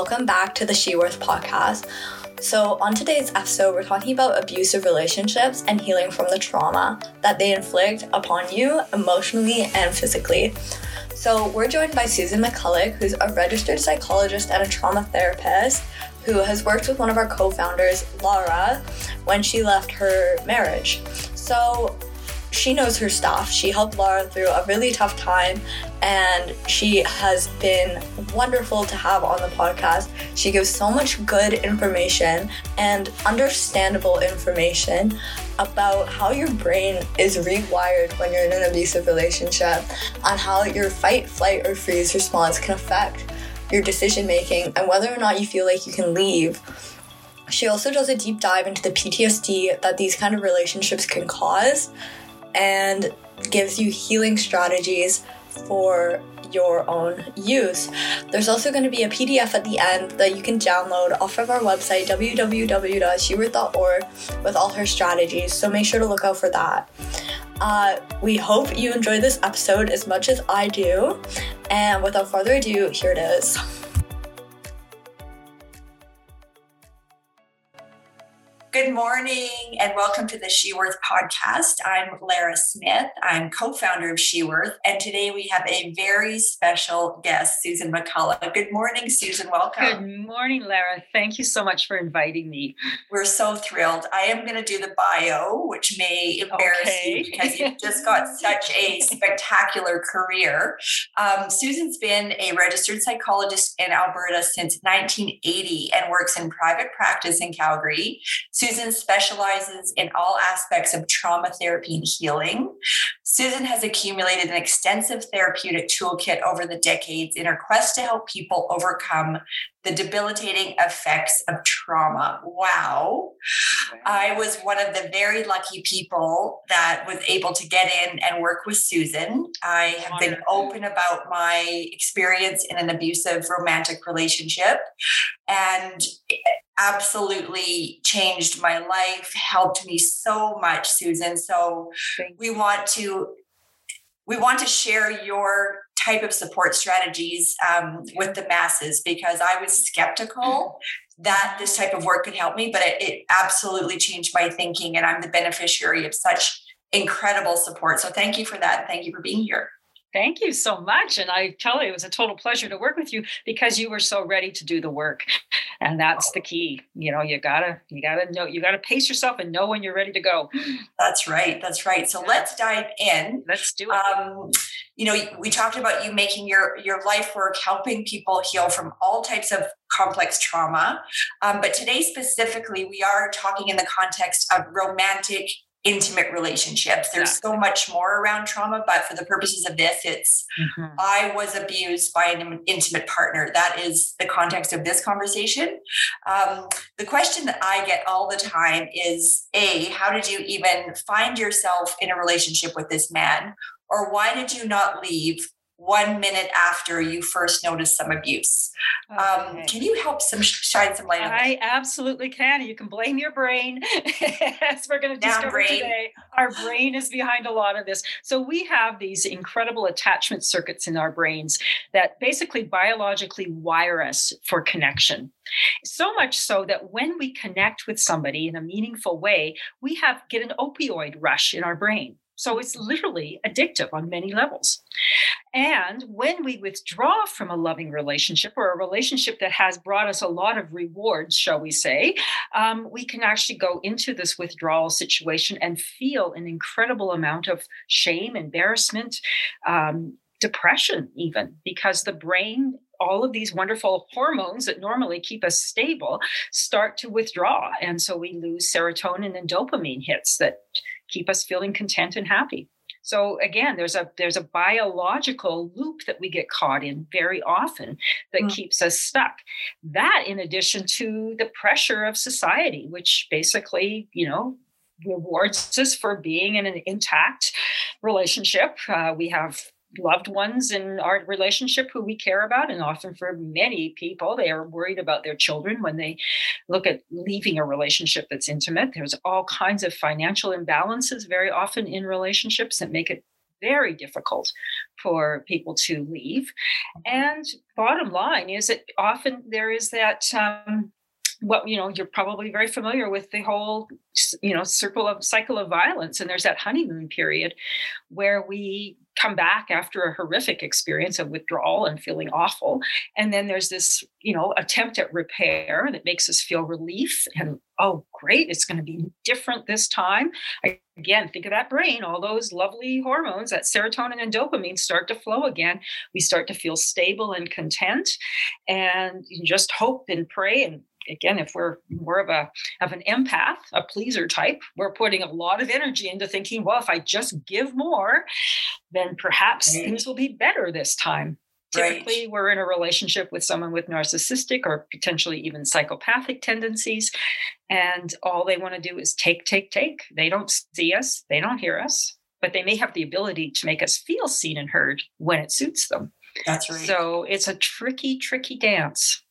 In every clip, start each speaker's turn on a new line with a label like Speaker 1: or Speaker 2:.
Speaker 1: welcome back to the SheWorth podcast. So, on today's episode, we're talking about abusive relationships and healing from the trauma that they inflict upon you emotionally and physically. So, we're joined by Susan MacCulloch, who's a registered psychologist and a trauma therapist who has worked with one of our co founders, Laura, when she left her marriage. So, she knows her stuff. She helped Laura through a really tough time and she has been wonderful to have on the podcast. She gives so much good information and understandable information about how your brain is rewired when you're in an abusive relationship and how your fight, flight, or freeze response can affect your decision making and whether or not you feel like you can leave. She also does a deep dive into the PTSD that these kind of relationships can cause and gives you healing strategies for your own use. There's also going to be a PDF at the end that you can download off of our website, www.sheworth.org, with all her strategies. So make sure to look out for that. Uh, we hope you enjoy this episode as much as I do. And without further ado, here it is.
Speaker 2: Good morning and welcome to the SheWorth podcast. I'm Lara Smith. I'm co founder of SheWorth, and today we have a very special guest, Susan MacCulloch. Good morning, Susan. Welcome.
Speaker 3: Good morning, Lara. Thank you so much for inviting me.
Speaker 2: We're so thrilled. I am going to do the bio, which may embarrass okay. you because you've just got such a spectacular career. Um, Susan's been a registered psychologist in Alberta since 1980 and works in private practice in Calgary. Susan specializes in all aspects of trauma therapy and healing. Susan has accumulated an extensive therapeutic toolkit over the decades in her quest to help people overcome the debilitating effects of trauma. Wow. I was one of the very lucky people that was able to get in and work with Susan. I have been open about my experience in an abusive romantic relationship and absolutely changed my life, helped me so much, Susan. So we want to we want to share your type of support strategies um, with the masses because I was skeptical mm-hmm. that this type of work could help me, but it, it absolutely changed my thinking, and I'm the beneficiary of such incredible support. So thank you for that. Thank you for being here.
Speaker 3: Thank you so much. And I tell you, it was a total pleasure to work with you because you were so ready to do the work. And that's the key. You know, you gotta, you gotta know, you gotta pace yourself and know when you're ready to go.
Speaker 2: That's right. That's right. So let's dive in.
Speaker 3: Let's do it. Um,
Speaker 2: you know, we talked about you making your your life work, helping people heal from all types of complex trauma. Um, but today specifically, we are talking in the context of romantic intimate relationships. There's so much more around trauma, but for the purposes of this, it's mm-hmm. I was abused by an intimate partner. That is the context of this conversation. Um, the question that I get all the time is A, how did you even find yourself in a relationship with this man? Or why did you not leave one minute after you first notice some abuse. Um, okay. Um, can you help some shine some light on
Speaker 3: I absolutely can. You can blame your brain, as we're going to discover brain. today. Our brain is behind a lot of this. So we have these incredible attachment circuits in our brains that basically biologically wire us for connection. So much so that when we connect with somebody in a meaningful way, we have get an opioid rush in our brain. So it's literally addictive on many levels. And when we withdraw from a loving relationship or a relationship that has brought us a lot of rewards, shall we say, um, we can actually go into this withdrawal situation and feel an incredible amount of shame, embarrassment, um, depression, even because the brain all of these wonderful hormones that normally keep us stable start to withdraw. And so we lose serotonin and dopamine hits that keep us feeling content and happy. So again, there's a there's a biological loop that we get caught in very often that mm. keeps us stuck. That in addition to the pressure of society, which basically, you know, rewards us for being in an intact relationship. Uh, we have loved ones in our relationship who we care about. And often for many people, they are worried about their children when they look at leaving a relationship that's intimate. There's all kinds of financial imbalances very often in relationships that make it very difficult for people to leave. And bottom line is that often there is that um, what you know you're probably very familiar with the whole you know circle of cycle of violence and there's that honeymoon period where we come back after a horrific experience of withdrawal and feeling awful and then there's this you know attempt at repair that makes us feel relief and oh great it's going to be different this time. Again think of that brain all those lovely hormones that serotonin and dopamine start to flow again. We start to feel stable and content and just hope and pray and again, if we're more of a of an empath, a pleaser type, we're putting a lot of energy into thinking, well, if I just give more, then perhaps right. things will be better this time. Typically, right. we're in a relationship with someone with narcissistic or potentially even psychopathic tendencies, and all they want to do is take, take, take. They don't see us, they don't hear us, but they may have the ability to make us feel seen and heard when it suits them.
Speaker 2: That's right.
Speaker 3: So it's a tricky, tricky dance.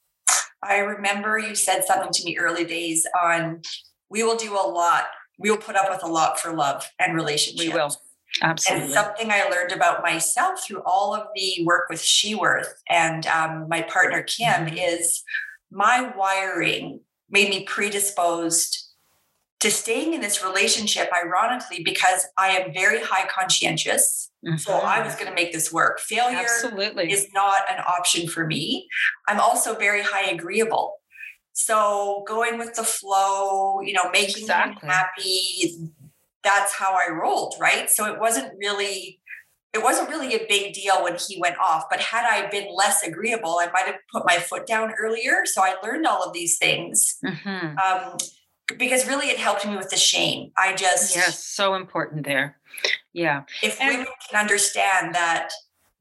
Speaker 2: I remember you said something to me early days on we will do a lot. We will put up with a lot for love and relationships.
Speaker 3: We will. Absolutely.
Speaker 2: And something I learned about myself through all of the work with SheWorth and um, my partner Kim mm-hmm. is my wiring made me predisposed to staying in this relationship, ironically, because I am very high conscientious. Mm-hmm. So I was going to make this work. Failure
Speaker 3: Absolutely.
Speaker 2: is not an option for me. I'm also very high agreeable. So going with the flow, you know, making exactly. them happy, that's how I rolled, right? So it wasn't really it wasn't really a big deal when he went off, but had I been less agreeable, I might have put my foot down earlier. So I learned all of these things. Mm-hmm. Um, because really it helped me with the shame. I just
Speaker 3: yes, so important there. Yeah,
Speaker 2: if and, women can understand that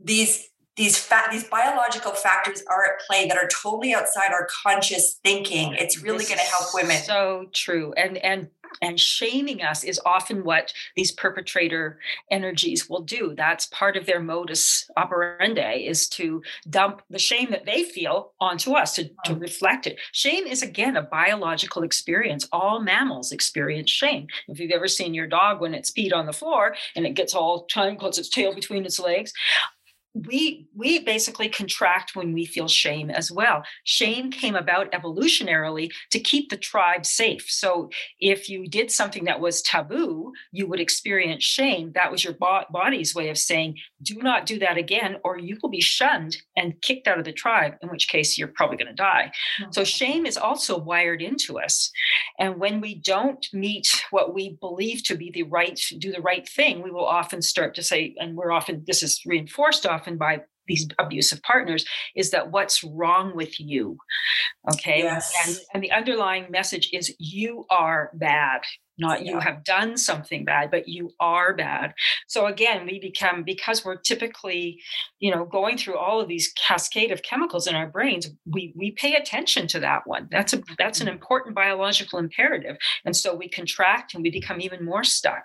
Speaker 2: these these fa- these biological factors are at play that are totally outside our conscious thinking, it's really going to help women.
Speaker 3: So true, and and and shaming us is often what these perpetrator energies will do. That's part of their modus operandi is to dump the shame that they feel onto us to, to reflect it. Shame is again a biological experience. All mammals experience shame. If you've ever seen your dog when it's peed on the floor and it gets all trying to puts its tail between its legs we we basically contract when we feel shame as well. Shame came about evolutionarily to keep the tribe safe. So if you did something that was taboo you would experience shame. That was your body's way of saying do not do that again or you will be shunned and kicked out of the tribe in which case you're probably going to die. Mm-hmm. so shame is also wired into us. And when we don't meet what we believe to be the right do the right thing we will often start to say and we're often this is reinforced often often by these abusive partners is that what's wrong with you okay
Speaker 2: yes.
Speaker 3: and, and the underlying message is you are bad not yeah. you have done something bad but you are bad. So again we become because we're typically you know going through all of these cascade of chemicals in our brains we we pay attention to that one. That's a that's an mm-hmm. important biological imperative. And so we contract and we become even more stuck.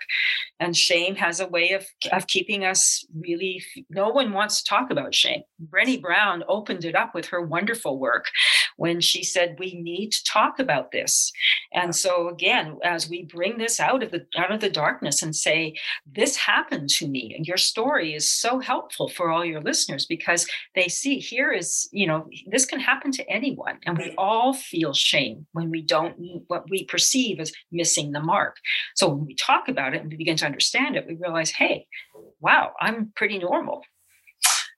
Speaker 3: And shame has a way of of keeping us really no one wants to talk about shame. Brené Brown opened it up with her wonderful work when she said we need to talk about this. And so again as we bring this out of the out of the darkness and say this happened to me and your story is so helpful for all your listeners because they see here is you know this can happen to anyone and we all feel shame when we don't what we perceive as missing the mark. So when we talk about it and we begin to understand it we realize hey wow i'm pretty normal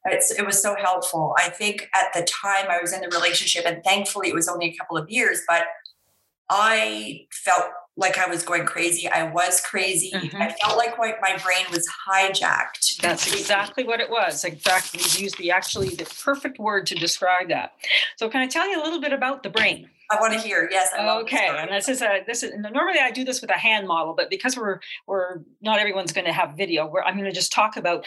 Speaker 2: it's, it was so helpful. I think at the time I was in the relationship, and thankfully it was only a couple of years, but I felt like I was going crazy. I was crazy. Mm-hmm. I felt like my, my brain was hijacked.
Speaker 3: That's exactly what it was. Exactly. You used the actually the perfect word to describe that. So can I tell you a little bit about the brain?
Speaker 2: I want to hear. Yes.
Speaker 3: okay. And this is a this is normally I do this with a hand model, but because we're we're not everyone's going to have video, where I'm going to just talk about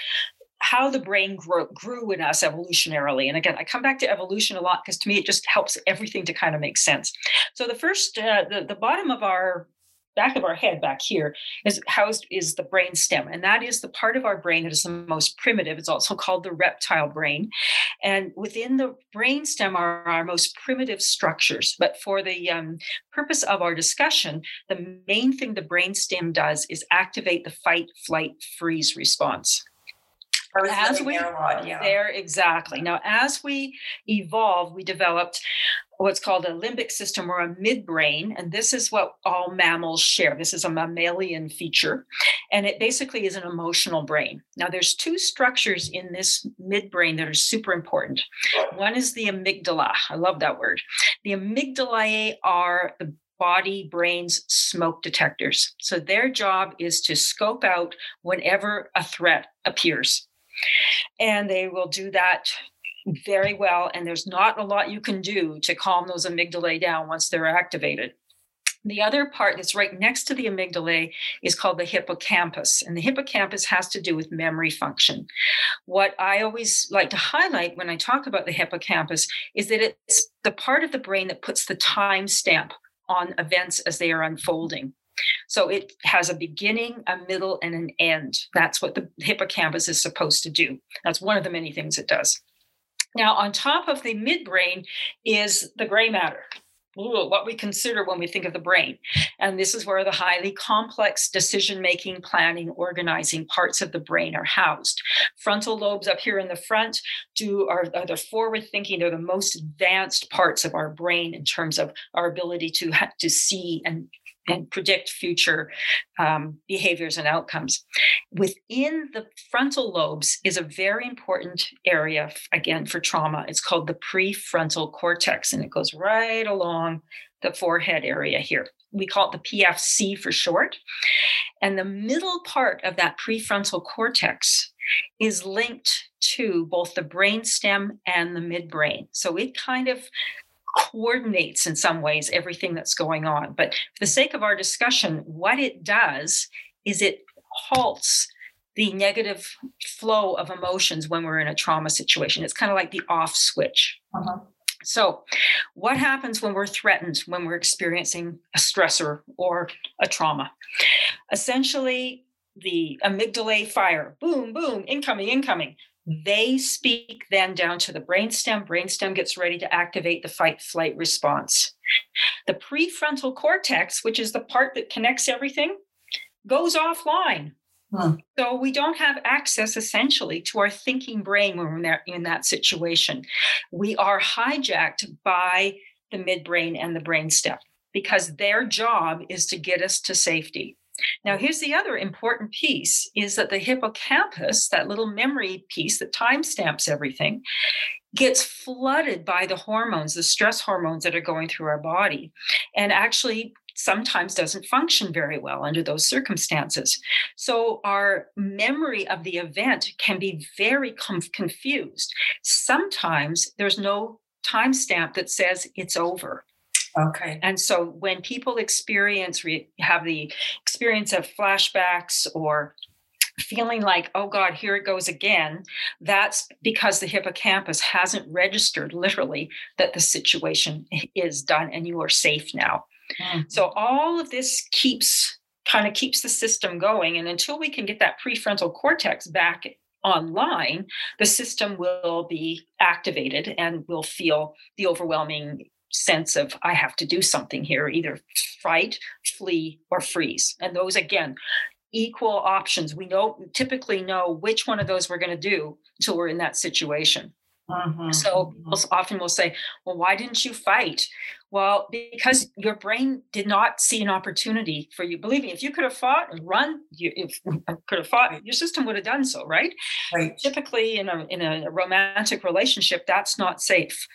Speaker 3: how the brain grew, grew in us evolutionarily. And again, I come back to evolution a lot because to me it just helps everything to kind of make sense. So the first, uh, the, the bottom of our back of our head back here is housed is the brain stem. And that is the part of our brain that is the most primitive. It's also called the reptile brain. And within the brain stem are our most primitive structures. But for the um, purpose of our discussion the main thing the brain stem does is activate the fight flight freeze response as we there, yeah. there exactly. Now as we evolved we developed what's called a limbic system or a midbrain and this is what all mammals share. This is a mammalian feature and it basically is an emotional brain. Now there's two structures in this midbrain that are super important. One is the amygdala. I love that word. The amygdalae are the body brain's smoke detectors. So their job is to scope out whenever a threat appears and they will do that very well. And there's not a lot you can do to calm those amygdalae down once they're activated. The other part that's right next to the amygdala is called the hippocampus, and the hippocampus has to do with memory function. What I always like to highlight when I talk about the hippocampus is that it's the part of the brain that puts the time stamp on events as they are unfolding. So it has a beginning, a middle, and an end. That's what the hippocampus is supposed to do. That's one of the many things it does. Now, on top of the midbrain is the gray matter. what we consider when we think of the brain. And this is where the highly complex decision making, planning, organizing parts of the brain are housed. Frontal lobes up here in the front do are, are the forward thinking, they're the most advanced parts of our brain in terms of our ability to, to see and and predict future um, behaviors and outcomes. Within the frontal lobes is a very important area, again, for trauma. It's called the prefrontal cortex, and it goes right along the forehead area here. We call it the PFC for short. And the middle part of that prefrontal cortex is linked to both the brainstem and the midbrain. So it kind of coordinates in some ways everything that's going on. But for the sake of our discussion, what it does is it halts the negative flow of emotions when we're in a trauma situation. It's kind of like the off switch. Uh-huh. So, what happens when we're threatened, when we're experiencing a stressor or a trauma? Essentially, the amygdala fire boom, boom, incoming, incoming. They speak then down to the brainstem. Brainstem gets ready to activate the fight flight response. The prefrontal cortex, which is the part that connects everything, goes offline. Huh. So we don't have access essentially to our thinking brain when we're in that, in that situation. We are hijacked by the midbrain and the brainstem because their job is to get us to safety. Now, here's the other important piece is that the hippocampus, that little memory piece that timestamps everything, gets flooded by the hormones, the stress hormones that are going through our body, and actually sometimes doesn't function very well under those circumstances. So our memory of the event can be very confused. Sometimes there's no timestamp that says it's over.
Speaker 2: Okay.
Speaker 3: And so when people experience, re- have the experience of flashbacks or feeling like, oh God, here it goes again, that's because the hippocampus hasn't registered literally that the situation is done and you are safe now. Mm-hmm. So all of this keeps kind of keeps the system going. And until we can get that prefrontal cortex back online, the system will be activated and we'll feel the overwhelming sense of I have to do something here, either fight, flee, or freeze. And those again, equal options. We know typically know which one of those we're going to do until we're in that situation. Mm-hmm. So mm-hmm. often we'll say, Well, why didn't you fight? Well, because your brain did not see an opportunity for you. Believe me, if you could have fought and run, you if, could have fought, your system would have done so, right?
Speaker 2: Right.
Speaker 3: Typically, in a in a romantic relationship, that's not safe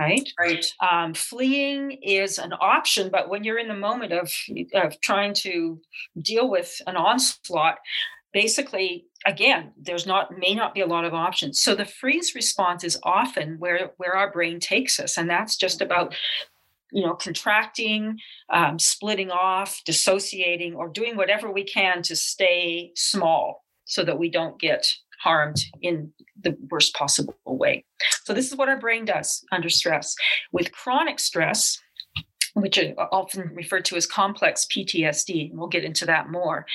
Speaker 3: right?
Speaker 2: Right.
Speaker 3: Um, fleeing is an option, but when you're in the moment of of trying to deal with an onslaught, basically, again, there's not may not be a lot of options. So the freeze response is often where where our brain takes us, and that's just about you know contracting um, splitting off dissociating or doing whatever we can to stay small so that we don't get harmed in the worst possible way. So, this is what our brain does under stress. With chronic stress, which are often referred to as complex PTSD, and we'll get into that more.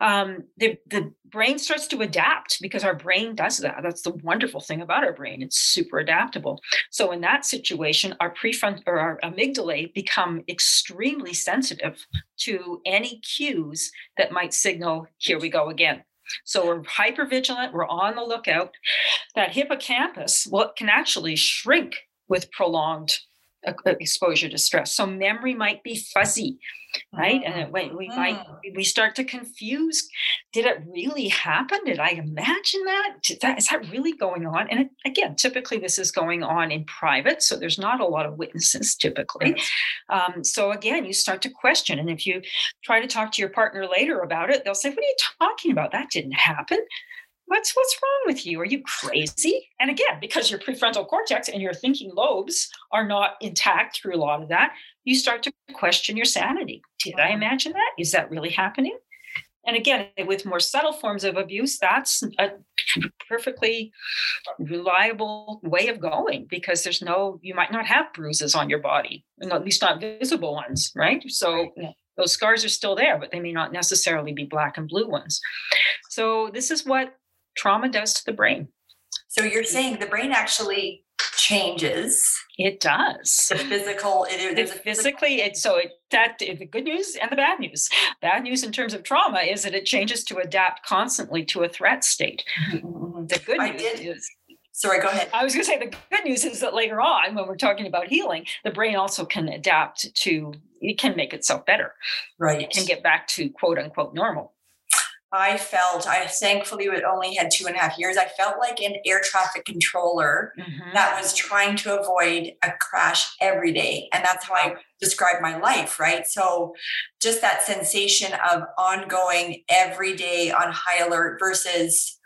Speaker 3: Um, the, the brain starts to adapt because our brain does that. That's the wonderful thing about our brain; it's super adaptable. So in that situation, our prefrontal or our amygdala become extremely sensitive to any cues that might signal, "Here we go again." So we're hyper vigilant, we're on the lookout. That hippocampus, well, can actually shrink with prolonged uh, exposure to stress. So memory might be fuzzy, right? And it, we, we might mm. we start to confuse. Did it really happen? Did I imagine that? Did that is that really going on? And it, again, typically this is going on in private, so there's not a lot of witnesses typically. Um, so again, you start to question, and if you try to talk to your partner later about it, they'll say, "What are you talking about? That didn't happen." What's what's wrong with you? Are you crazy? And again because your prefrontal cortex and your thinking lobes are not intact through a lot of that you start to question your sanity. Did i imagine that? Is that really happening? And again with more subtle forms of abuse that's a perfectly reliable way of going because there's no you might not have bruises on your body at least not visible ones right? So those scars are still there but they may not necessarily be black and blue ones. So this is what trauma does to the brain.
Speaker 2: So you're saying the brain actually changes.
Speaker 3: It does.
Speaker 2: The physical. It,
Speaker 3: it physically, it, so it, that the good news and the bad news. Bad news in terms of trauma is that it changes to adapt constantly to a threat state. Mm-hmm. The good news is.
Speaker 2: Sorry, go ahead.
Speaker 3: I was going to say the good news is that later on, when we're talking about healing, the brain also can adapt to. It can make itself better.
Speaker 2: Right.
Speaker 3: It can get back to quote unquote normal.
Speaker 2: I felt, I thankfully it only had two and a half years. I felt like an air traffic controller mm-hmm. that was trying to avoid a crash every day. And that's how I describe my life, right? So just that sensation of ongoing every day on high alert versus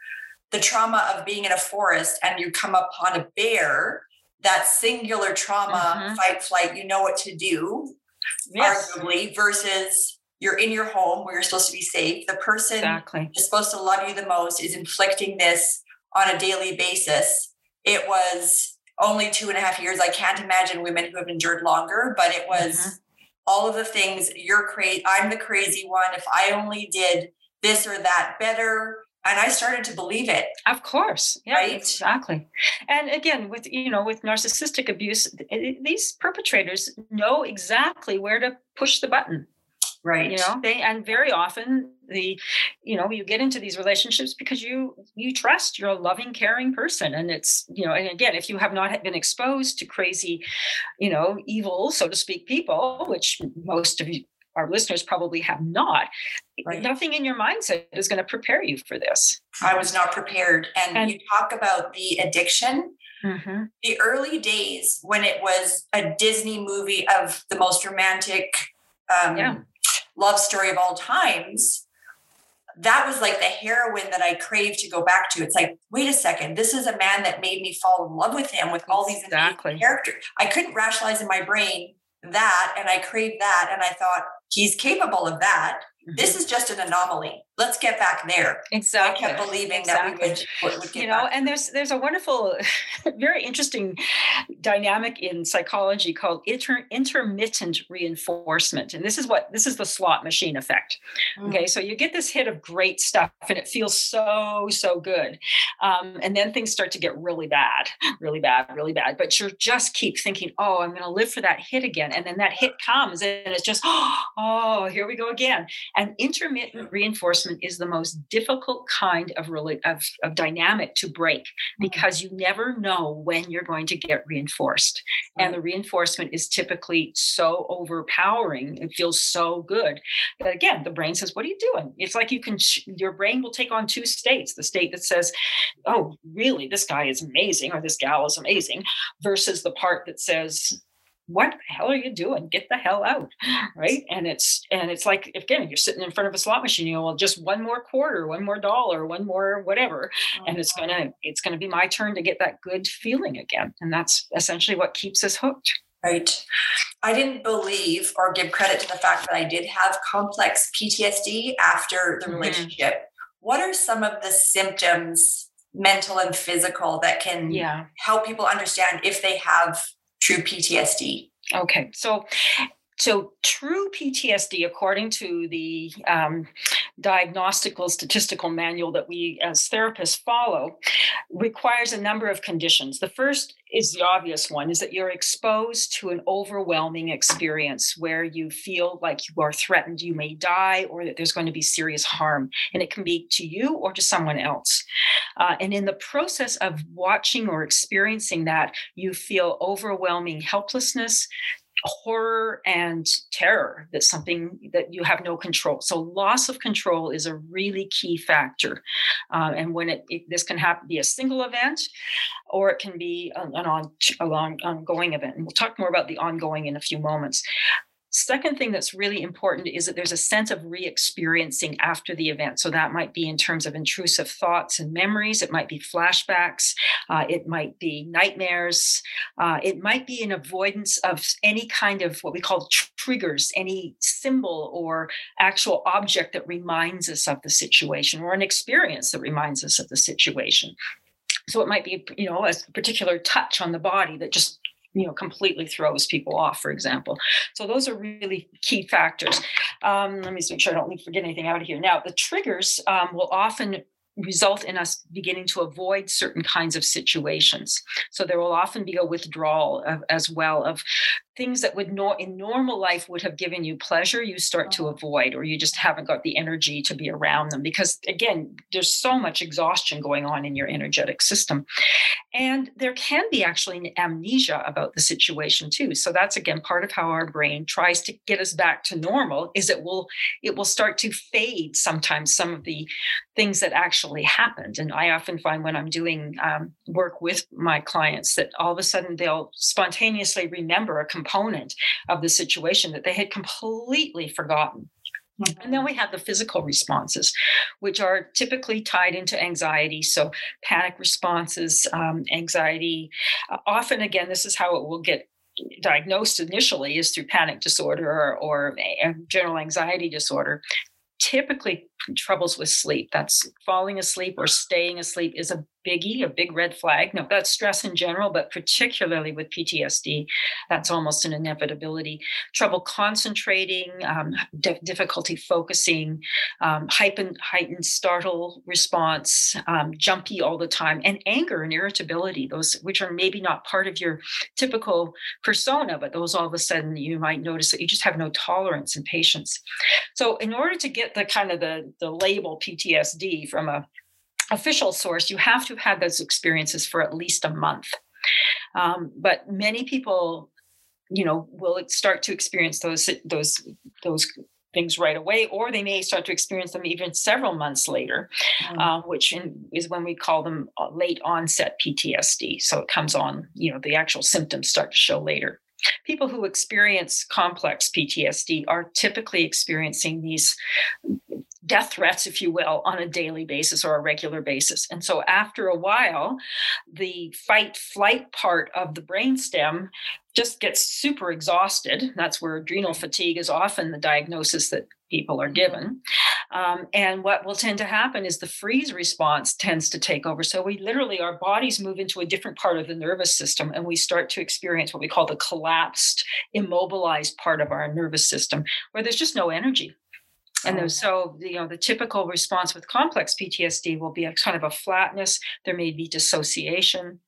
Speaker 2: the trauma of being in a forest and you come upon a bear, that singular trauma, mm-hmm. fight, flight, you know what to do, yes. arguably, versus you're in your home where you're supposed to be safe. The person exactly. is supposed to love you the most is inflicting this on a daily basis. It was only two and a half years. I can't imagine women who have endured longer, but it was mm-hmm. all of the things you're crazy. I'm the crazy one. If I only did this or that better, and i started to believe it
Speaker 3: of course yeah right? exactly and again with you know with narcissistic abuse these perpetrators know exactly where to push the button
Speaker 2: right
Speaker 3: you know they and very often the you know you get into these relationships because you you trust you're a loving caring person and it's you know and again if you have not been exposed to crazy you know evil so to speak people which most of you our listeners probably have not right. nothing in your mindset is going to prepare you for this
Speaker 2: i was not prepared and, and you talk about the addiction mm-hmm. the early days when it was a disney movie of the most romantic um, yeah love story of all times, that was like the heroine that I craved to go back to. It's like, wait a second, this is a man that made me fall in love with him with all these exactly. characters. I couldn't rationalize in my brain that, and I craved that, and I thought he's capable of that. This mm-hmm. is just an anomaly. Let's get back there.
Speaker 3: Exactly.
Speaker 2: I kept believing exactly. that we would, would
Speaker 3: get you know, and there's there's a wonderful, very interesting dynamic in psychology called inter, intermittent reinforcement, and this is what this is the slot machine effect. Mm. Okay, so you get this hit of great stuff, and it feels so so good, um, and then things start to get really bad, really bad, really bad. But you just keep thinking, oh, I'm going to live for that hit again, and then that hit comes, and it's just, oh, here we go again and intermittent reinforcement is the most difficult kind of, of, of dynamic to break mm-hmm. because you never know when you're going to get reinforced. And the reinforcement is typically so overpowering. It feels so good that again, the brain says, What are you doing? It's like you can, your brain will take on two states the state that says, Oh, really, this guy is amazing or this gal is amazing, versus the part that says, what the hell are you doing? Get the hell out. Right. And it's and it's like again, you're sitting in front of a slot machine, you know, well, just one more quarter, one more dollar, one more whatever. And it's gonna it's gonna be my turn to get that good feeling again. And that's essentially what keeps us hooked.
Speaker 2: Right. I didn't believe or give credit to the fact that I did have complex PTSD after the mm-hmm. relationship. What are some of the symptoms, mental and physical, that can yeah. help people understand if they have true PTSD?
Speaker 3: Okay, so so true PTSD, according to the um, diagnostical statistical manual that we as therapists follow requires a number of conditions. The first is the obvious one is that you're exposed to an overwhelming experience where you feel like you are threatened you may die or that there's going to be serious harm and it can be to you or to someone else uh, and in the process of watching or experiencing that you feel overwhelming helplessness horror and terror that something that you have no control. So loss of control is a really key factor uh, and when it, it, this can happen be a single event or it can be an, an on, a long, ongoing event. And we'll talk more about the ongoing in a few moments Second thing that's really important is that there's a sense of re experiencing after the event. So that might be in terms of intrusive thoughts and memories, it might be flashbacks, uh, it might be nightmares, uh, it might be an avoidance of any kind of what we call tr- triggers, any symbol or actual object that reminds us of the situation or an experience that reminds us of the situation. So it might be, you know, a particular touch on the body that just you know completely throws people off for example. So those are really key factors. Um, let me just make sure i don't forget anything out of here. Now the triggers um, will often result in us beginning to avoid certain kinds of situations. So there will often be a withdrawal of, as well of things that would not in normal life would have given you pleasure you start to uh-huh. avoid or you just haven't got the energy to be around them because again there's so much exhaustion going on in your energetic system. And there can be actually an amnesia about the situation too. So that's again part of how our brain tries to get us back to normal is it will it will start to fade sometimes some of the things that actually happened. And i often find when i'm doing um, work with my clients that all of a sudden they'll spontaneously remember a component of the situation that they had completely forgotten. Mm-hmm. And then we have the physical responses, which are typically tied into anxiety. So, panic responses, um, anxiety. Uh, often, again, this is how it will get diagnosed initially is through panic disorder or, or general anxiety disorder typically troubles with sleep that's falling asleep or staying asleep is a biggie, a big red flag. No, that's stress in general, but particularly with PTSD, that's almost an inevitability. Trouble concentrating, um, d- difficulty focusing, um, heightened, heightened startle response, um, jumpy all the time, and anger and irritability, those which are maybe not part of your typical persona, but those all of a sudden you might notice that you just have no tolerance and patience. So, in order to get the kind of the, the label PTSD from a official source, you have to have had those experiences for at least a month. Um, but many people, you know, will start to experience those those those things right away, or they may start to experience them even several months later, mm. uh, which in, is when we call them uh, late onset PTSD. So it comes on, you know, the actual symptoms start to show later. People who experience complex PTSD are typically experiencing these death threats, if you will, on a daily basis or a regular basis. And so after a while, the fight flight part of the brainstem just gets super exhausted. That's where adrenal fatigue is often the diagnosis that people are given. Um, and what will tend to happen is the freeze response tends to take over. So we literally, our bodies move into a different part of the nervous system and we start to experience what we call the collapsed, immobilized part of our nervous system, where there's just no energy. And oh. so, you know, the typical response with complex PTSD will be a kind of a flatness. There may be dissociation.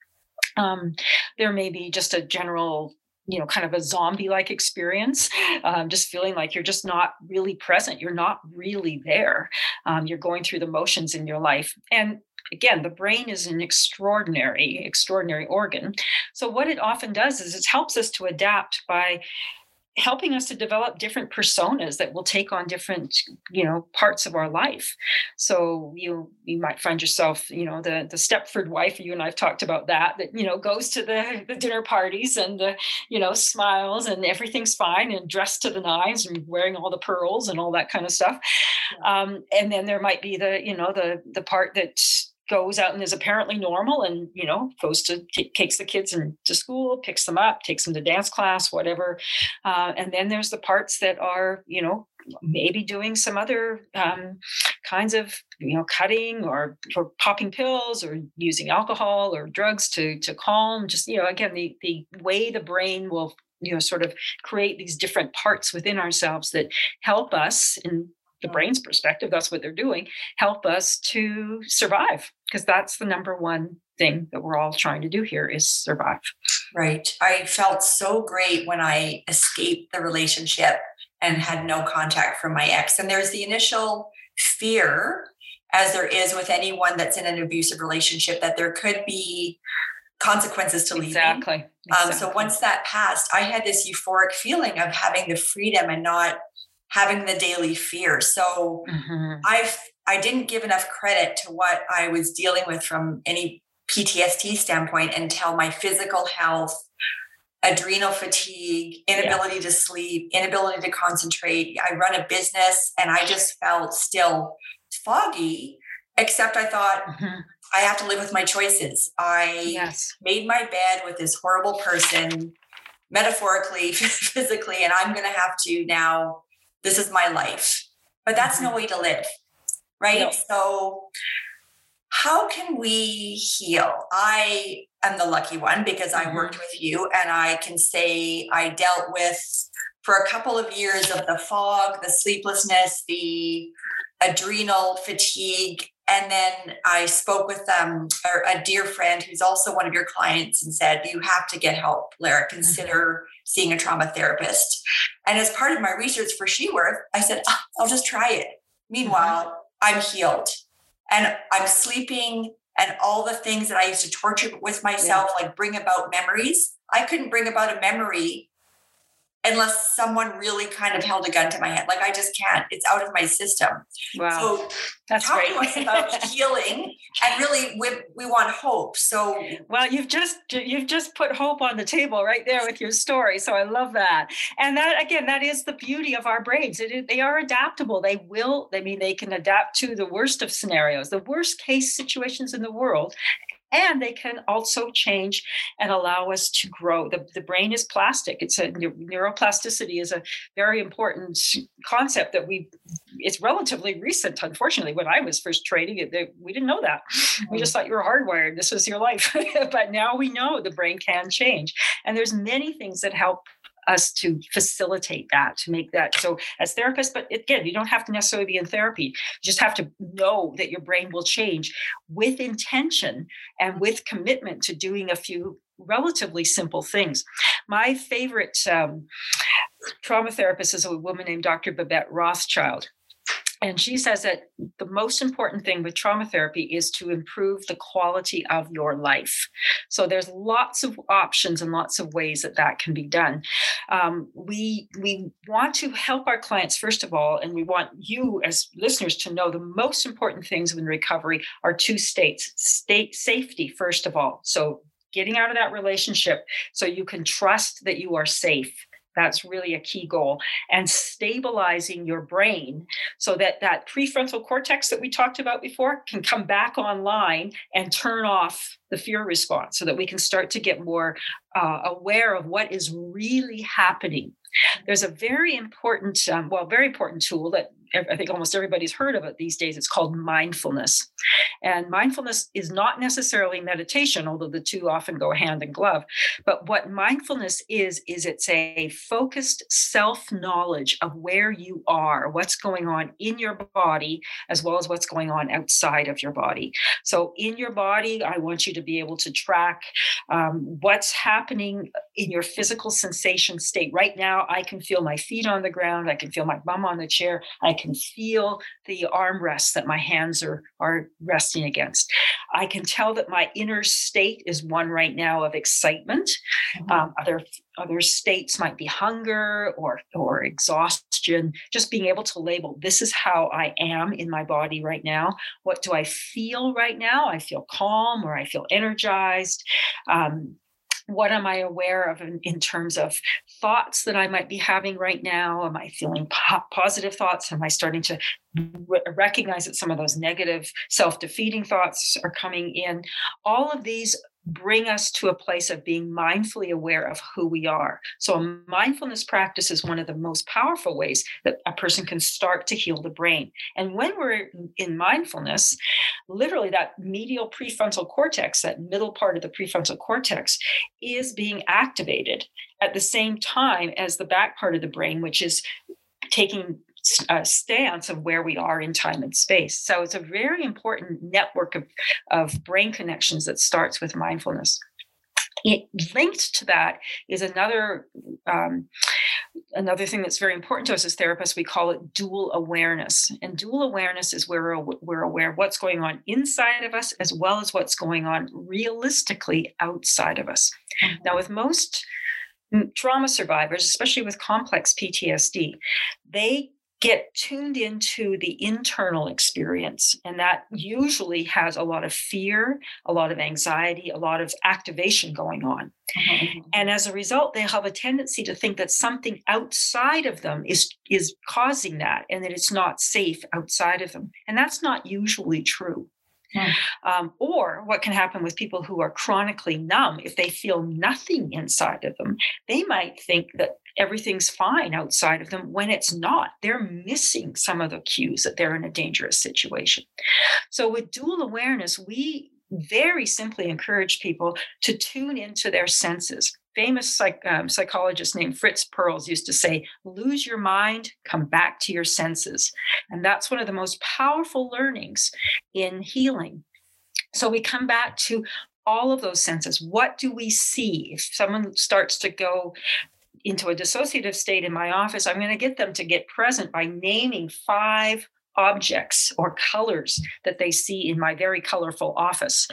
Speaker 3: Um, there may be just a general you know kind of a zombie like experience um, just feeling like you're just not really present you're not really there um, you're going through the motions in your life and again the brain is an extraordinary extraordinary organ so what it often does is it helps us to adapt by helping us to develop different personas that will take on different you know parts of our life. So you you might find yourself you know the the stepford wife you and i've talked about that that you know goes to the the dinner parties and the you know smiles and everything's fine and dressed to the nines and wearing all the pearls and all that kind of stuff. Um, and then there might be the you know the the part that goes out and is apparently normal and you know goes to t- takes the kids and to school picks them up takes them to dance class whatever. Uh, and then there's the parts that are you know maybe doing some other um, kinds of you know cutting or, or popping pills or using alcohol or drugs to to calm just you know again the the way the brain will you know sort of create these different parts within ourselves that help us in the mm. brain's perspective, that's what they're doing, help us to survive because that's the number one thing that we're all trying to do here is survive.
Speaker 2: Right. I felt so great when I escaped the relationship and had no contact from my ex. And there's the initial fear, as there is with anyone that's in an abusive relationship, that there could be consequences to leaving.
Speaker 3: Exactly.
Speaker 2: exactly. Um, so once that passed, I had this euphoric feeling of having the freedom and not having the daily fear. So mm-hmm. I I didn't give enough credit to what I was dealing with from any PTSD standpoint until my physical health, adrenal fatigue, inability yeah. to sleep, inability to concentrate. I run a business and I just felt still foggy, except I thought mm-hmm. I have to live with my choices. I yes. made my bed with this horrible person, metaphorically, physically, and I'm going to have to now, this is my life. But that's mm-hmm. no way to live, right? No. So, how can we heal? I am the lucky one because I worked mm-hmm. with you and I can say I dealt with for a couple of years of the fog, the sleeplessness, the adrenal fatigue. And then I spoke with um, a dear friend who's also one of your clients and said, You have to get help, Lara. Mm-hmm. Consider seeing a trauma therapist. And as part of my research for SheWorth, I said, oh, I'll just try it. Meanwhile, I'm healed and I'm sleeping and all the things that I used to torture with myself, yeah. like bring about memories. I couldn't bring about a memory unless someone really kind of held a gun to my head. Like I just can't. It's out of my system.
Speaker 3: Wow.
Speaker 2: So
Speaker 3: that's
Speaker 2: talk
Speaker 3: great.
Speaker 2: to us about healing and really we, we want hope. So
Speaker 3: well, you've just you've just put hope on the table right there with your story. So I love that. And that again, that is the beauty of our brains. It, they are adaptable. They will. I mean, they can adapt to the worst of scenarios, the worst case situations in the world, and they can also change and allow us to grow. The, the brain is plastic. It's a neuroplasticity is a very important concept that we it's relatively recent unfortunately when i was first training it we didn't know that. We just mm. thought you were hardwired. This was your life. But now we know the brain can change. And there's many things that help us to facilitate that, to make that. So, as therapists, but again, you don't have to necessarily be in therapy. You just have to know that your brain will change with intention and with commitment to doing a few relatively simple things. My favorite um, trauma therapist is a woman named Dr. Babette Rothschild. And she says that the most important thing with trauma therapy is to improve the quality of your life. So there's lots of options and lots of ways that that can be done. Um, we we want to help our clients first of all, and we want you as listeners to know the most important things in recovery are two states: state safety first of all. So getting out of that relationship so you can trust that you are safe that's really a key goal. And stabilizing your brain so that that prefrontal cortex that we talked about before can come back online and turn off the fear response so that we can start to get more uh, aware of what is really happening. There's a very important, um, well, very important tool that I think almost everybody's heard of it these days. It's called mindfulness. And mindfulness is not necessarily meditation, although the two often go hand in glove. But what mindfulness is, is it's a focused self knowledge of where you are, what's going on in your body, as well as what's going on outside of your body. So, in your body, I want you to be able to track um, what's happening in your physical sensation state. Right now, I can feel my feet on the ground, I can feel my bum on the chair, I can feel the armrests that my hands are, are resting against. I can tell that my inner state is one right now of excitement. Mm-hmm. Um, other other states might be hunger or or exhaustion. Just being able to label this is how I am in my body right now. What do I feel right now? I feel calm or I feel energized. Um, what am I aware of in, in, terms of thoughts that I might be having right now? Am I feeling po- positive thoughts? Am I starting to re- recognize that some of those negative, self defeating thoughts are coming in? All of these bring us to a place of being mindfully aware of who we are. So, a mindfulness practice is one of the most powerful ways that a person can start to heal the brain. And when we're in mindfulness, literally that medial prefrontal cortex, that middle part of the prefrontal cortex, is being activated at the same time as the back part of the brain, which is taking uh, stance of where we are in time and space. So it's a very important network of, of brain connections that starts with mindfulness. It, linked to that is another um, another thing that's very important to us as therapists. We call it dual awareness, and dual awareness is where we're, we're aware of what's going on inside of us as well as what's going on realistically outside of us. Mm-hmm. Now, with most trauma survivors, especially with complex PTSD, they get tuned into the internal experience. And that usually has a lot of fear, a lot of anxiety, a lot of activation going on. Mm-hmm. And as a result, they have a tendency to think that something outside of them is, is causing that and that it's not safe outside of them. And that's not usually true. Hmm. Um, or what can happen with people who are chronically numb, if they feel nothing inside of them, they might think that everything's fine outside of them when it's not. They're missing some of the cues that they're in a dangerous situation. So, with dual awareness, we very simply encourage people to tune into their senses famous psych, um, psychologist named Fritz Perls used to say, lose your mind, come back to your senses. And that's one of the most powerful learnings in healing. So we come back to all of those senses. What do we see? If someone starts to go into a dissociative state in my office, I'm going to get them to get present by naming five objects or colors that they see in my very colorful office.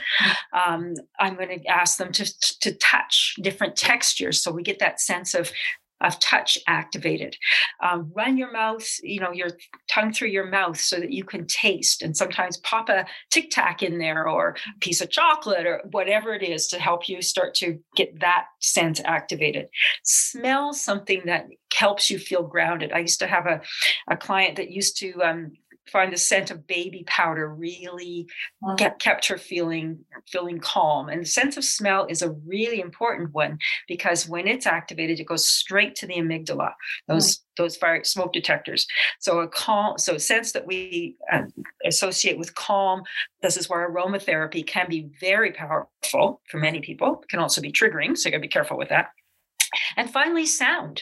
Speaker 3: Um, I'm going to ask them to, to touch different textures so we get that sense of of touch activated. Um, run your mouth, you know, your tongue through your mouth so that you can taste and sometimes pop a tic tac in there or a piece of chocolate or whatever it is to help you start to get that sense activated. Smell something that helps you feel grounded. I used to have a, a client that used to um, find the scent of baby powder really kept, kept her feeling feeling calm. And the sense of smell is a really important one because when it's activated it goes straight to the amygdala those mm. those fire smoke detectors. So a calm so a sense that we uh, associate with calm this is where aromatherapy can be very powerful for many people. It can also be triggering so you got to be careful with that and finally, sound.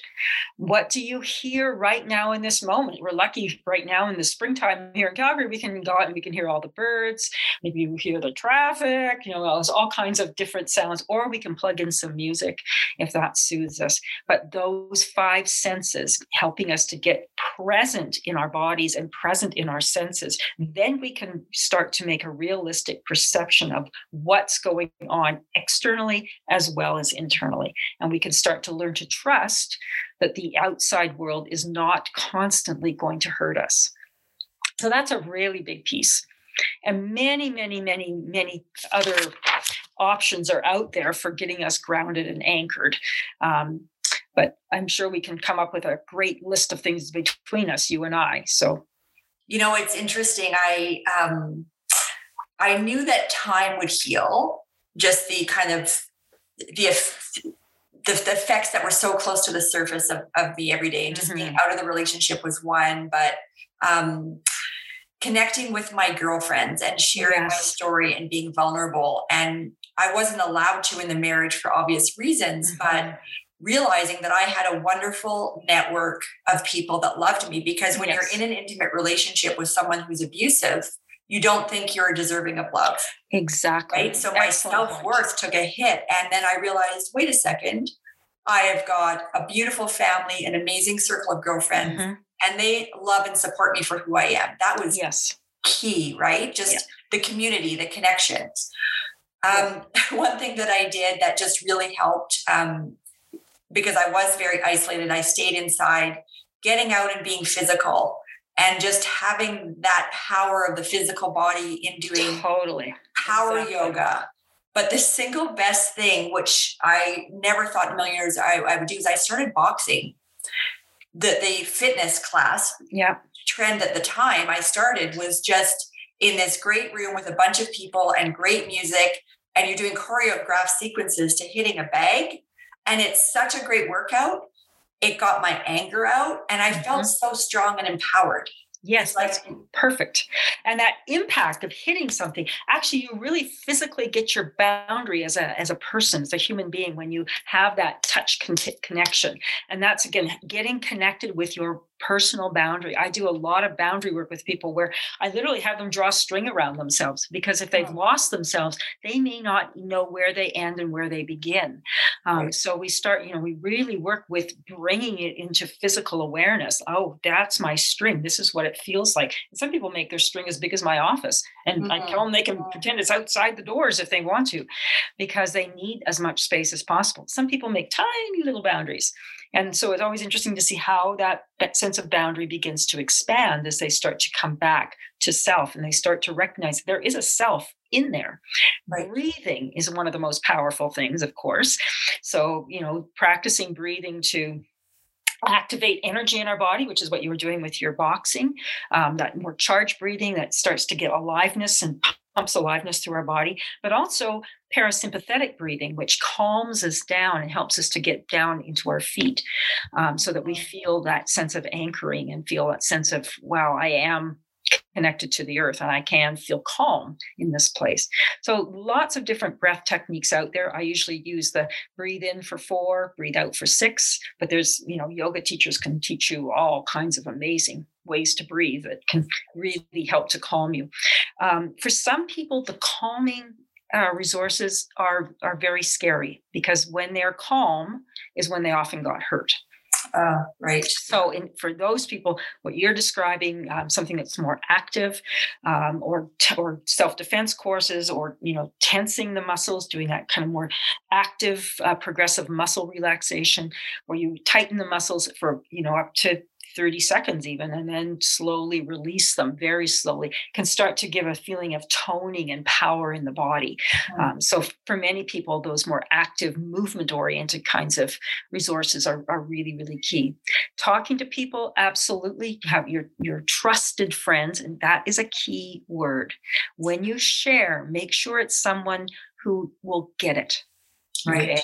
Speaker 3: What do you hear right now in this moment? We're lucky right now in the springtime here in Calgary, we can go out and we can hear all the birds. Maybe you hear the traffic, you know, there's all kinds of different sounds, or we can plug in some music if that soothes us. But those five senses helping us to get present in our bodies and present in our senses, then we can start to make a realistic perception of what's going on externally as well as internally. And we can start to learn to trust that the outside world is not constantly going to hurt us. So that's a really big piece. And many, many, many, many other options are out there for getting us grounded and anchored. Um, but I'm sure we can come up with a great list of things between us, you and I. So,
Speaker 2: you know, it's interesting. I um, I knew that time would heal. Just the kind of the the, the, effects that were so close to the surface of, of the everyday and just mm-hmm. being out of the relationship was one but um, connecting with my girlfriends and sharing my story and being vulnerable and i wasn't allowed to in the marriage for obvious reasons mm-hmm. but realizing that i had a wonderful network of people that loved me because when yes. you're in an intimate relationship with someone who's abusive you don't think you're deserving of love.
Speaker 3: Exactly.
Speaker 2: Right. So my self worth took a hit. And then I realized wait a second, I have got a beautiful family, an amazing circle of girlfriends, mm-hmm. and they love and support me for who I am. That was
Speaker 3: yes.
Speaker 2: key, right? Just yeah. the community, the connections. Um, one thing that I did that just really helped um, because I was very isolated, I stayed inside, getting out and being physical and just having that power of the physical body in doing
Speaker 3: totally
Speaker 2: power exactly. yoga. But the single best thing, which I never thought in million years I, I would do, is I started boxing. The the fitness class
Speaker 3: yeah.
Speaker 2: trend at the time I started was just in this great room with a bunch of people and great music, and you're doing choreographed sequences to hitting a bag. And it's such a great workout it got my anger out and I felt mm-hmm. so strong and empowered.
Speaker 3: Yes, that's perfect. And that impact of hitting something, actually, you really physically get your boundary as a as a person, as a human being, when you have that touch con- connection. And that's again getting connected with your personal boundary. I do a lot of boundary work with people where I literally have them draw a string around themselves because if they've oh. lost themselves, they may not know where they end and where they begin. Um, right. So we start, you know, we really work with bringing it into physical awareness. Oh, that's my string. This is what it feels like. And some people make their string as big as my office, and mm-hmm. I tell them they can pretend it's outside the doors if they want to, because they need as much space as possible. Some people make tiny little boundaries. And so it's always interesting to see how that, that sense of boundary begins to expand as they start to come back to self and they start to recognize there is a self in there. Right. Breathing is one of the most powerful things, of course. So, you know, practicing breathing to activate energy in our body, which is what you were doing with your boxing, um, that more charged breathing that starts to get aliveness and pumps aliveness through our body, but also parasympathetic breathing, which calms us down and helps us to get down into our feet um, so that we feel that sense of anchoring and feel that sense of, wow, I am connected to the earth and I can feel calm in this place. So lots of different breath techniques out there. I usually use the breathe in for four, breathe out for six, but there's, you know, yoga teachers can teach you all kinds of amazing ways to breathe that can really help to calm you. Um, for some people, the calming uh, resources are are very scary because when they're calm is when they often got hurt.
Speaker 2: Uh, right.
Speaker 3: So, in, for those people, what you're describing, um, something that's more active, um, or t- or self defense courses, or you know, tensing the muscles, doing that kind of more active, uh, progressive muscle relaxation, where you tighten the muscles for you know up to 30 seconds even and then slowly release them very slowly can start to give a feeling of toning and power in the body. Mm-hmm. um, so for many people those more active movement oriented kinds of resources are, are really really key. Talking to people absolutely. Have your your trusted friends and that is a key word. When you share make sure it's someone who will get it right?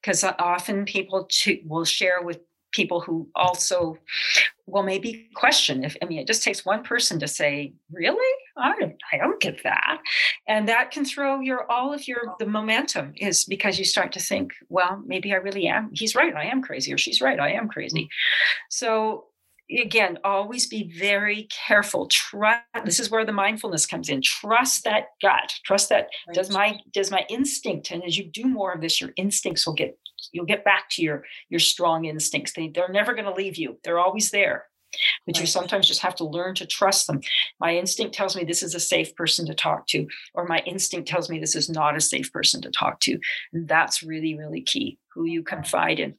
Speaker 3: Because okay? often people to, will share with people who also will maybe question if i mean it just takes one person to say really? I don't, I don't get that. And that can throw your all of your the momentum is because you start to think well maybe i really am he's right i am crazy or she's right i am crazy. So again always be very careful. Trust this is where the mindfulness comes in. Trust that gut. Trust that right. does my does my instinct and as you do more of this your instincts will get you'll get back to your your strong instincts. They, they're never going to leave you. They're always there. But right. you sometimes just have to learn to trust them. My instinct tells me this is a safe person to talk to or my instinct tells me this is not a safe person to talk to. And that's really really key who you confide in.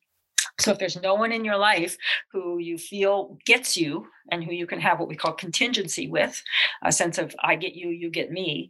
Speaker 3: So if there's no one in your life who you feel gets you and who you can have what we call contingency with, a sense of I get you, you get me,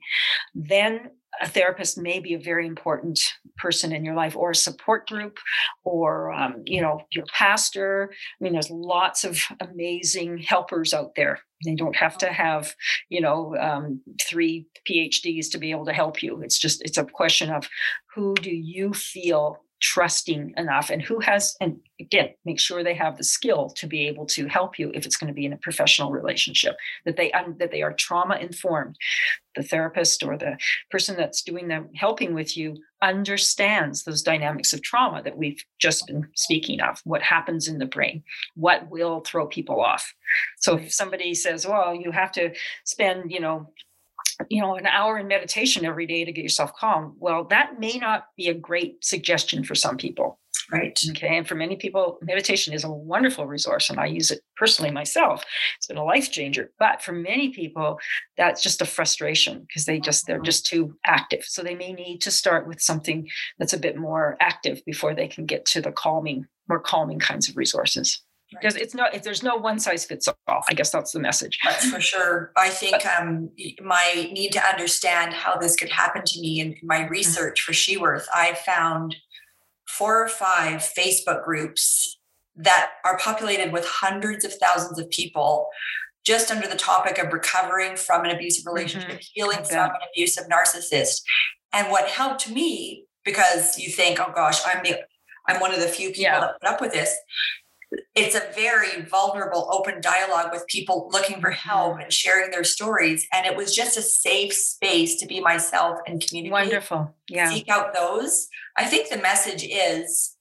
Speaker 3: then a therapist may be a very important person in your life or a support group or um, you know your pastor. I mean there's lots of amazing helpers out there. They don't have to have you know um, three phds to be able to help you. It's just it's a question of who do you feel trusting enough and who has and again make sure they have the skill to be able to help you if it's going to be in a professional relationship that they um, that they are trauma informed. The therapist or the person that's doing the helping with you understands those dynamics of trauma that we've just been speaking of what happens in the brain what will throw people off. So if somebody says well you have to spend you know you know, an hour in meditation every day to get yourself calm. Well, that may not be a great suggestion for some people.
Speaker 2: Right.
Speaker 3: Okay. And for many people, meditation is a wonderful resource, and I use it personally myself. It's been a life changer. But for many people, that's just a frustration because they just they're just too active. So they may need to start with something that's a bit more active before they can get to the calming, more calming kinds of resources because it's not if there's no one size fits all i guess that's the message
Speaker 2: that's for sure i think um, my need to understand how this could happen to me in my mm-hmm. research for sheworth i found four or five facebook groups that are populated with hundreds of thousands of people just under the topic of recovering from an abusive relationship mm-hmm. healing from an abusive narcissist and what helped me because you think oh gosh i'm the i'm one of the few people yeah. that put up with this it's a very vulnerable, open dialogue with people looking for help mm-hmm. and sharing their stories. And it was just a safe space to be myself and communicate.
Speaker 3: Wonderful. Yeah.
Speaker 2: Seek out those. I think the message is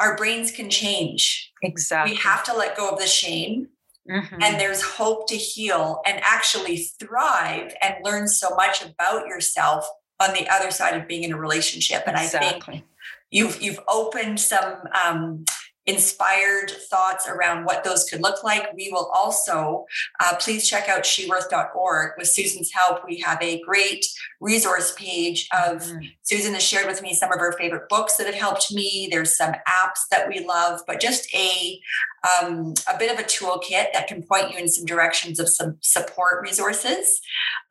Speaker 2: our brains can change.
Speaker 3: Exactly.
Speaker 2: We have to let go of the shame. Mm-hmm. And there's hope to heal and actually thrive and learn so much about yourself on the other side of being in a relationship. And exactly. I think you've you've opened some um, inspired thoughts around what those could look like. We will also uh, please check out sheworth.org. With Susan's help, we have a great resource page of mm-hmm. Susan has shared with me some of her favorite books that have helped me. There's some apps that we love, but just a um, a bit of a toolkit that can point you in some directions of some support resources.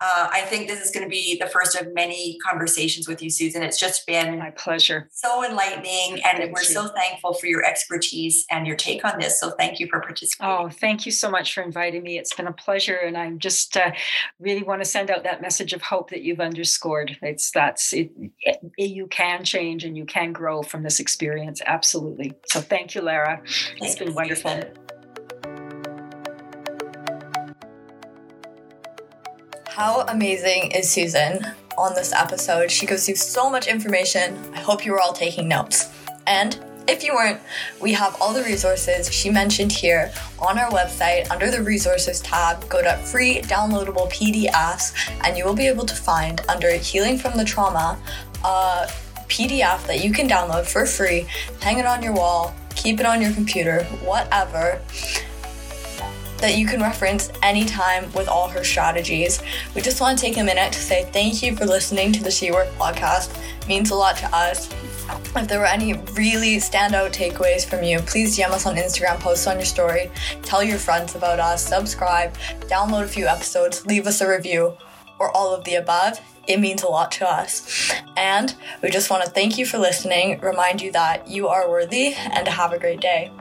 Speaker 2: Uh, I think this is going to be the first of many conversations with you, Susan. It's just been
Speaker 3: my pleasure,
Speaker 2: so enlightening, and thank we're you. so thankful for your expertise and your take on this. So thank you for participating.
Speaker 3: Oh, thank you so much for inviting me. It's been a pleasure, and I just uh, really want to send out that message of hope that you've underscored. It's that's it, it, you can change and you can grow from this experience. Absolutely. So thank you, Lara. It's been wonderful.
Speaker 1: How amazing is Susan on this episode? She gives you so much information. I hope you were all taking notes. And if you weren't, we have all the resources she mentioned here on our website under the resources tab. Go to free downloadable PDFs and you will be able to find under Healing from the Trauma uh, a PDF that you can download for free, hang it on your wall, keep it on your computer, whatever that you can reference anytime with all her strategies. We just want to take a minute to say thank you for listening to the SheWorth podcast. It means a lot to us. If there were any really standout takeaways from you, please DM us on Instagram, post on your story, tell your friends about us, subscribe, download a few episodes, leave us a review, or all of the above. It means a lot to us. And we just want to thank you for listening, remind you that you are worthy, and to have a great day.